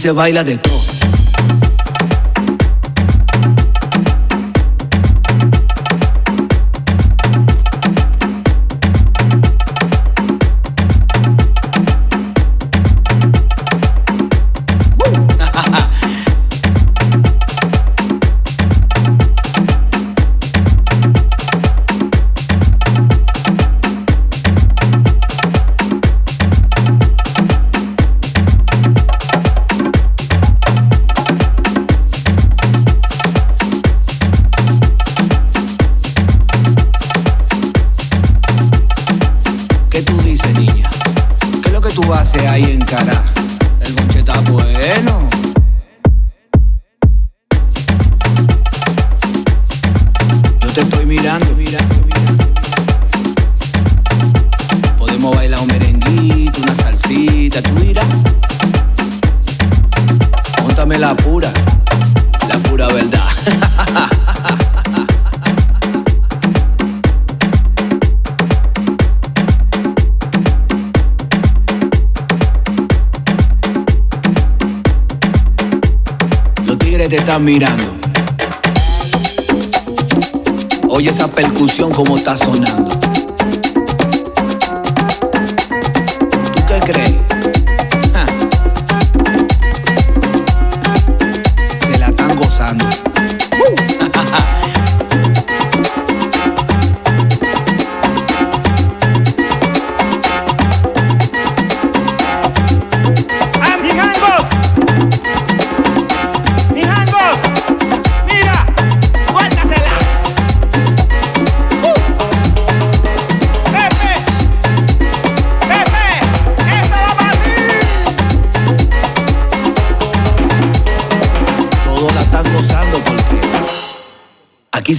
se baila de todo.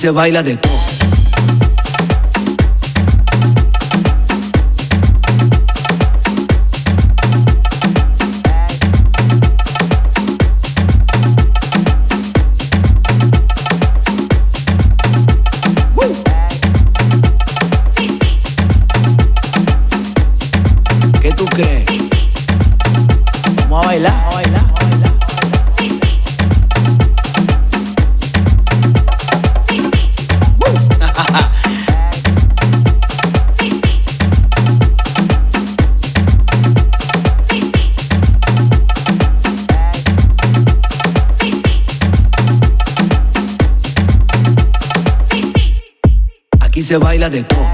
se baila de todo. se baila de todo.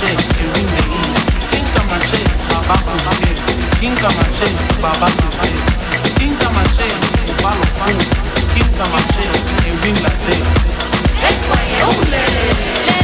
chest, you you. Let's go,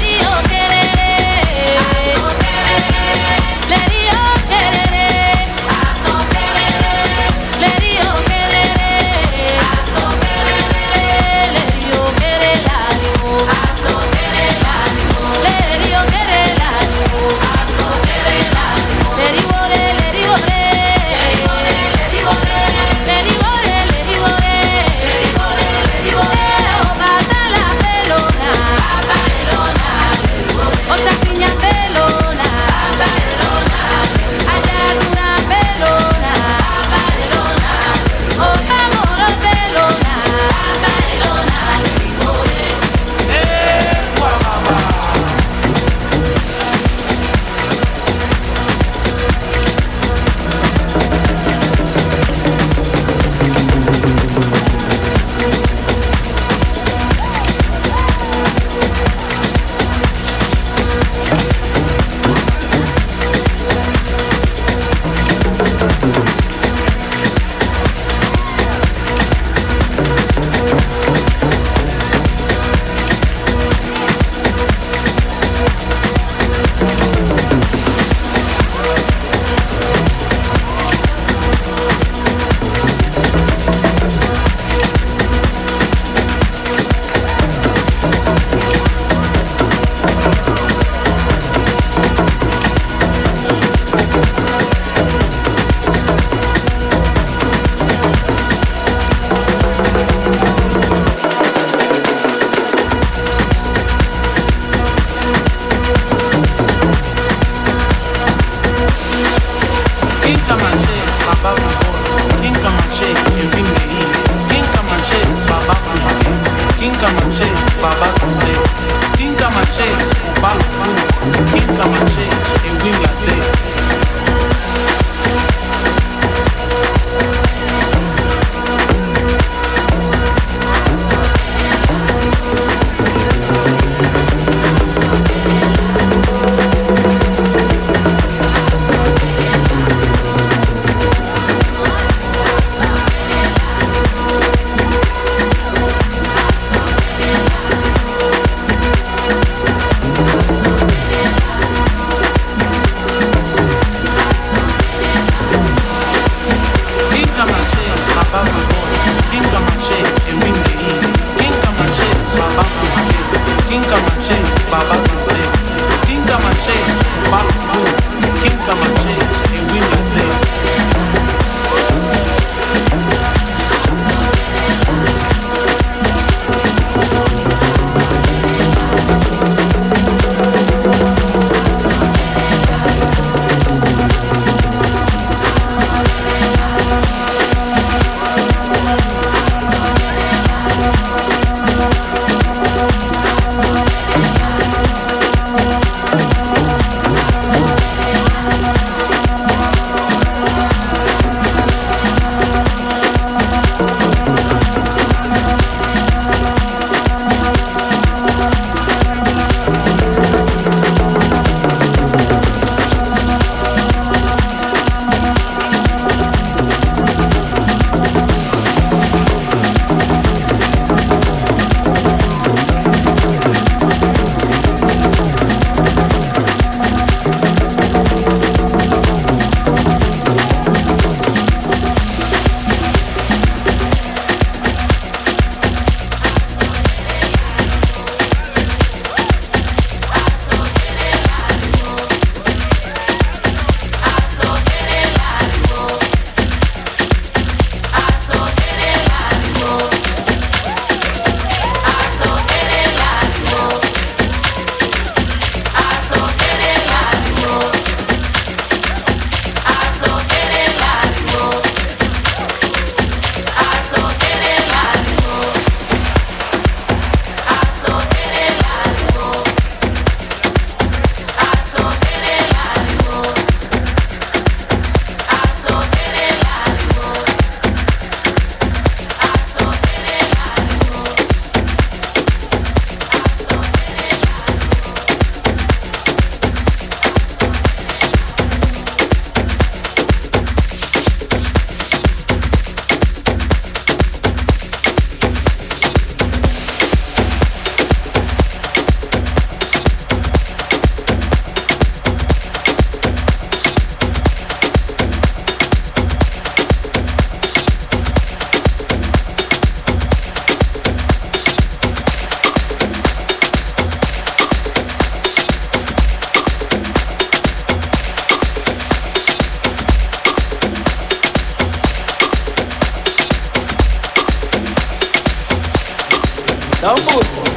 Там будет.